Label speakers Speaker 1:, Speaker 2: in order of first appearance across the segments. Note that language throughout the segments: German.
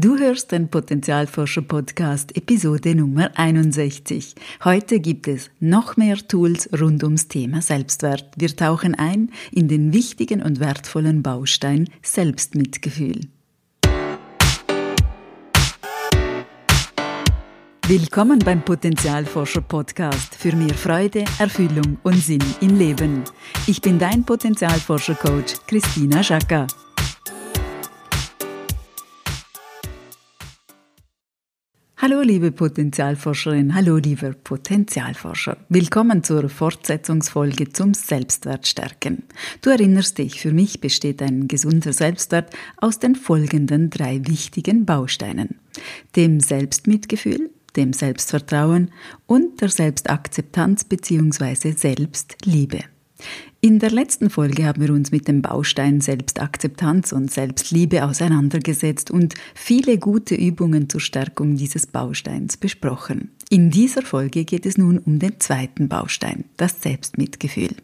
Speaker 1: Du hörst den Potenzialforscher Podcast Episode Nummer 61. Heute gibt es noch mehr Tools rund ums Thema Selbstwert. Wir tauchen ein in den wichtigen und wertvollen Baustein Selbstmitgefühl. Willkommen beim Potenzialforscher Podcast für mehr Freude, Erfüllung und Sinn im Leben. Ich bin dein Potenzialforscher Coach Christina Schaka. Hallo liebe Potenzialforscherin, hallo lieber Potenzialforscher. Willkommen zur Fortsetzungsfolge zum Selbstwertstärken. Du erinnerst dich, für mich besteht ein gesunder Selbstwert aus den folgenden drei wichtigen Bausteinen. Dem Selbstmitgefühl, dem Selbstvertrauen und der Selbstakzeptanz bzw. Selbstliebe. In der letzten Folge haben wir uns mit dem Baustein Selbstakzeptanz und Selbstliebe auseinandergesetzt und viele gute Übungen zur Stärkung dieses Bausteins besprochen. In dieser Folge geht es nun um den zweiten Baustein, das Selbstmitgefühl.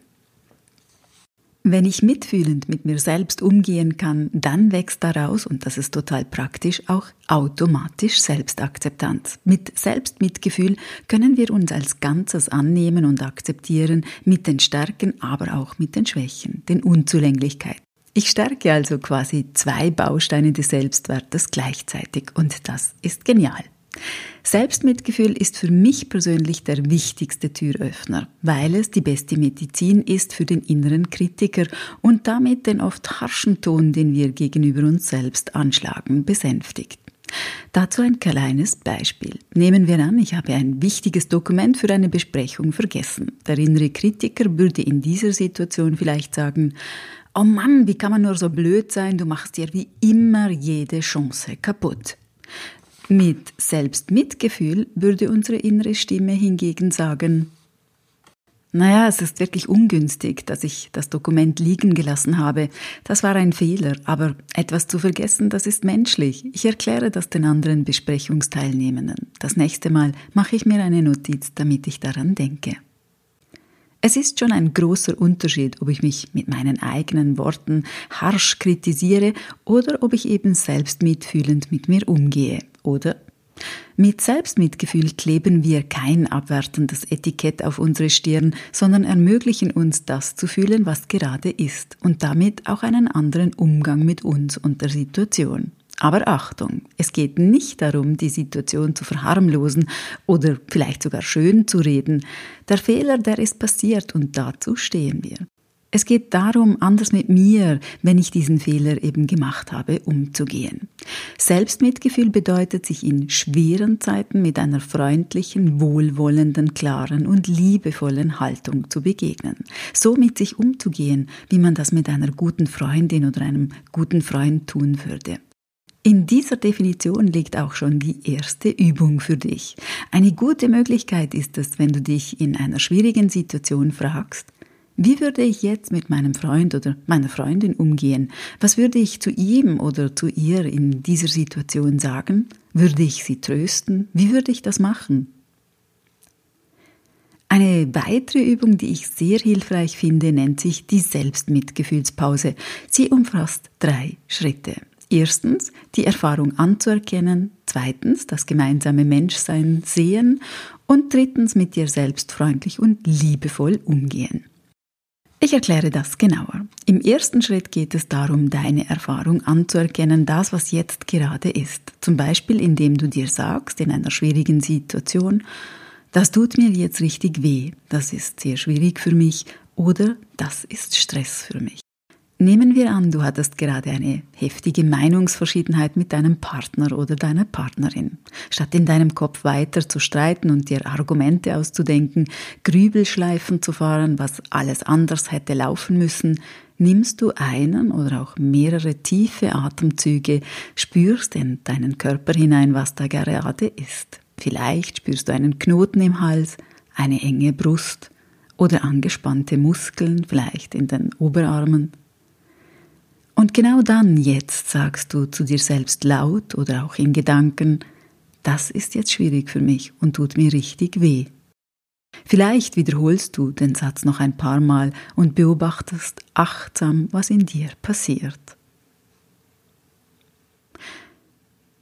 Speaker 1: Wenn ich mitfühlend mit mir selbst umgehen kann, dann wächst daraus, und das ist total praktisch, auch automatisch Selbstakzeptanz. Mit Selbstmitgefühl können wir uns als Ganzes annehmen und akzeptieren, mit den Stärken, aber auch mit den Schwächen, den Unzulänglichkeiten. Ich stärke also quasi zwei Bausteine des Selbstwertes gleichzeitig und das ist genial. Selbstmitgefühl ist für mich persönlich der wichtigste Türöffner, weil es die beste Medizin ist für den inneren Kritiker und damit den oft harschen Ton, den wir gegenüber uns selbst anschlagen, besänftigt. Dazu ein kleines Beispiel. Nehmen wir an, ich habe ein wichtiges Dokument für eine Besprechung vergessen. Der innere Kritiker würde in dieser Situation vielleicht sagen, Oh Mann, wie kann man nur so blöd sein, du machst dir wie immer jede Chance kaputt. Mit Selbstmitgefühl würde unsere innere Stimme hingegen sagen, naja, es ist wirklich ungünstig, dass ich das Dokument liegen gelassen habe. Das war ein Fehler, aber etwas zu vergessen, das ist menschlich. Ich erkläre das den anderen Besprechungsteilnehmenden. Das nächste Mal mache ich mir eine Notiz, damit ich daran denke. Es ist schon ein großer Unterschied, ob ich mich mit meinen eigenen Worten harsch kritisiere oder ob ich eben selbst mitfühlend mit mir umgehe, oder? Mit Selbstmitgefühl kleben wir kein abwertendes Etikett auf unsere Stirn, sondern ermöglichen uns das zu fühlen, was gerade ist und damit auch einen anderen Umgang mit uns und der Situation. Aber Achtung, es geht nicht darum, die Situation zu verharmlosen oder vielleicht sogar schön zu reden. Der Fehler, der ist passiert und dazu stehen wir. Es geht darum, anders mit mir, wenn ich diesen Fehler eben gemacht habe, umzugehen. Selbstmitgefühl bedeutet, sich in schweren Zeiten mit einer freundlichen, wohlwollenden, klaren und liebevollen Haltung zu begegnen. So mit sich umzugehen, wie man das mit einer guten Freundin oder einem guten Freund tun würde. In dieser Definition liegt auch schon die erste Übung für dich. Eine gute Möglichkeit ist es, wenn du dich in einer schwierigen Situation fragst, wie würde ich jetzt mit meinem Freund oder meiner Freundin umgehen? Was würde ich zu ihm oder zu ihr in dieser Situation sagen? Würde ich sie trösten? Wie würde ich das machen? Eine weitere Übung, die ich sehr hilfreich finde, nennt sich die Selbstmitgefühlspause. Sie umfasst drei Schritte. Erstens, die Erfahrung anzuerkennen, zweitens, das gemeinsame Menschsein sehen und drittens, mit dir selbst freundlich und liebevoll umgehen. Ich erkläre das genauer. Im ersten Schritt geht es darum, deine Erfahrung anzuerkennen, das, was jetzt gerade ist. Zum Beispiel, indem du dir sagst, in einer schwierigen Situation, das tut mir jetzt richtig weh, das ist sehr schwierig für mich oder das ist Stress für mich. Nehmen wir an, du hattest gerade eine heftige Meinungsverschiedenheit mit deinem Partner oder deiner Partnerin. Statt in deinem Kopf weiter zu streiten und dir Argumente auszudenken, Grübelschleifen zu fahren, was alles anders hätte laufen müssen, nimmst du einen oder auch mehrere tiefe Atemzüge, spürst in deinen Körper hinein, was da gerade ist. Vielleicht spürst du einen Knoten im Hals, eine enge Brust oder angespannte Muskeln, vielleicht in den Oberarmen. Und genau dann, jetzt, sagst du zu dir selbst laut oder auch in Gedanken, das ist jetzt schwierig für mich und tut mir richtig weh. Vielleicht wiederholst du den Satz noch ein paar Mal und beobachtest achtsam, was in dir passiert.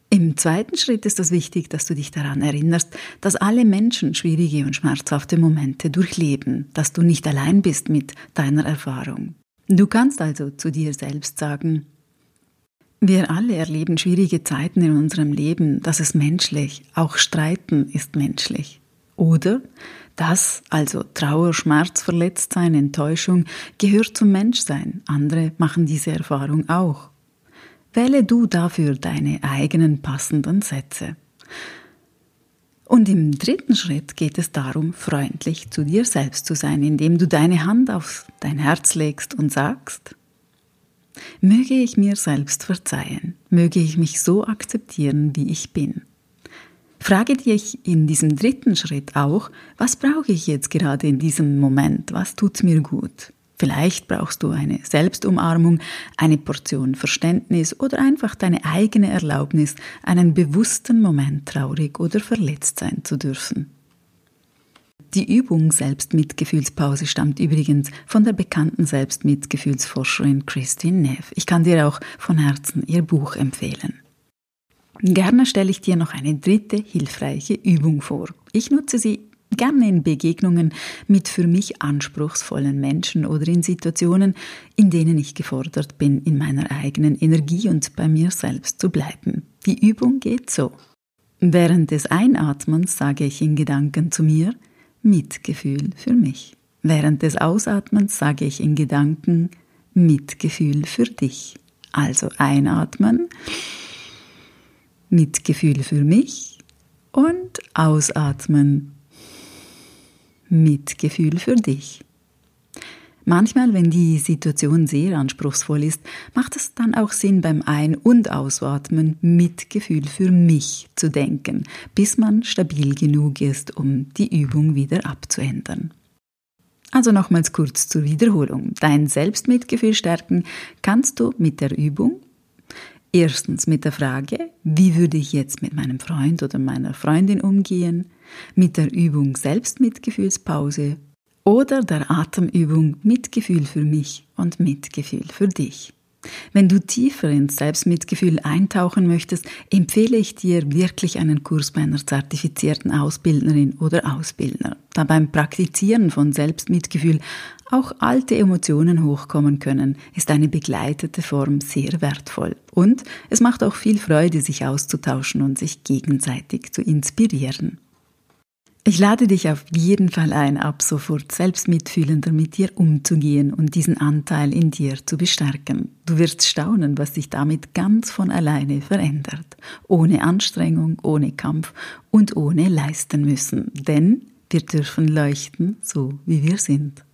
Speaker 1: Im zweiten Schritt ist es wichtig, dass du dich daran erinnerst, dass alle Menschen schwierige und schmerzhafte Momente durchleben, dass du nicht allein bist mit deiner Erfahrung. Du kannst also zu dir selbst sagen, wir alle erleben schwierige Zeiten in unserem Leben, das ist menschlich, auch Streiten ist menschlich. Oder das, also Trauer, Schmerz, Verletztsein, Enttäuschung, gehört zum Menschsein. Andere machen diese Erfahrung auch. Wähle du dafür deine eigenen passenden Sätze. Und im dritten Schritt geht es darum, freundlich zu dir selbst zu sein, indem du deine Hand auf dein Herz legst und sagst, möge ich mir selbst verzeihen, möge ich mich so akzeptieren, wie ich bin. Frage dich in diesem dritten Schritt auch, was brauche ich jetzt gerade in diesem Moment, was tut mir gut? Vielleicht brauchst du eine Selbstumarmung, eine Portion Verständnis oder einfach deine eigene Erlaubnis, einen bewussten Moment traurig oder verletzt sein zu dürfen. Die Übung Selbstmitgefühlspause stammt übrigens von der bekannten Selbstmitgefühlsforscherin Christine Neff. Ich kann dir auch von Herzen ihr Buch empfehlen. Gerne stelle ich dir noch eine dritte hilfreiche Übung vor. Ich nutze sie gerne in Begegnungen mit für mich anspruchsvollen Menschen oder in Situationen, in denen ich gefordert bin, in meiner eigenen Energie und bei mir selbst zu bleiben. Die Übung geht so. Während des Einatmens sage ich in Gedanken zu mir Mitgefühl für mich. Während des Ausatmens sage ich in Gedanken Mitgefühl für dich. Also einatmen, Mitgefühl für mich und ausatmen, Mitgefühl für dich. Manchmal, wenn die Situation sehr anspruchsvoll ist, macht es dann auch Sinn, beim Ein- und Ausatmen Mitgefühl für mich zu denken, bis man stabil genug ist, um die Übung wieder abzuändern. Also nochmals kurz zur Wiederholung. Dein Selbstmitgefühl stärken kannst du mit der Übung. Erstens mit der Frage, wie würde ich jetzt mit meinem Freund oder meiner Freundin umgehen? Mit der Übung Selbstmitgefühlspause oder der Atemübung Mitgefühl für mich und Mitgefühl für dich. Wenn du tiefer ins Selbstmitgefühl eintauchen möchtest, empfehle ich dir wirklich einen Kurs bei einer zertifizierten Ausbildnerin oder Ausbildner, da beim Praktizieren von Selbstmitgefühl auch alte Emotionen hochkommen können, ist eine begleitete Form sehr wertvoll. Und es macht auch viel Freude, sich auszutauschen und sich gegenseitig zu inspirieren. Ich lade dich auf jeden Fall ein, ab sofort selbst mitfühlender mit dir umzugehen und diesen Anteil in dir zu bestärken. Du wirst staunen, was sich damit ganz von alleine verändert. Ohne Anstrengung, ohne Kampf und ohne leisten müssen. Denn wir dürfen leuchten, so wie wir sind.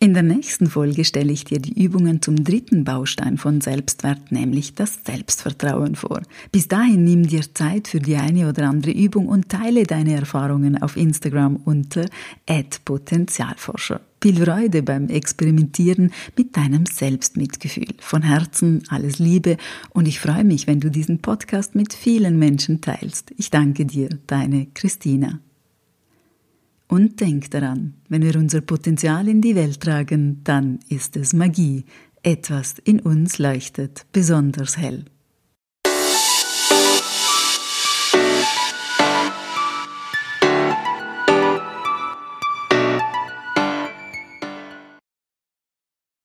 Speaker 1: In der nächsten Folge stelle ich dir die Übungen zum dritten Baustein von Selbstwert, nämlich das Selbstvertrauen vor. Bis dahin nimm dir Zeit für die eine oder andere Übung und teile deine Erfahrungen auf Instagram unter @potenzialforscher. Viel Freude beim Experimentieren mit deinem Selbstmitgefühl. Von Herzen alles Liebe und ich freue mich, wenn du diesen Podcast mit vielen Menschen teilst. Ich danke dir, deine Christina. Und denk daran, wenn wir unser Potenzial in die Welt tragen, dann ist es Magie. Etwas in uns leuchtet besonders hell.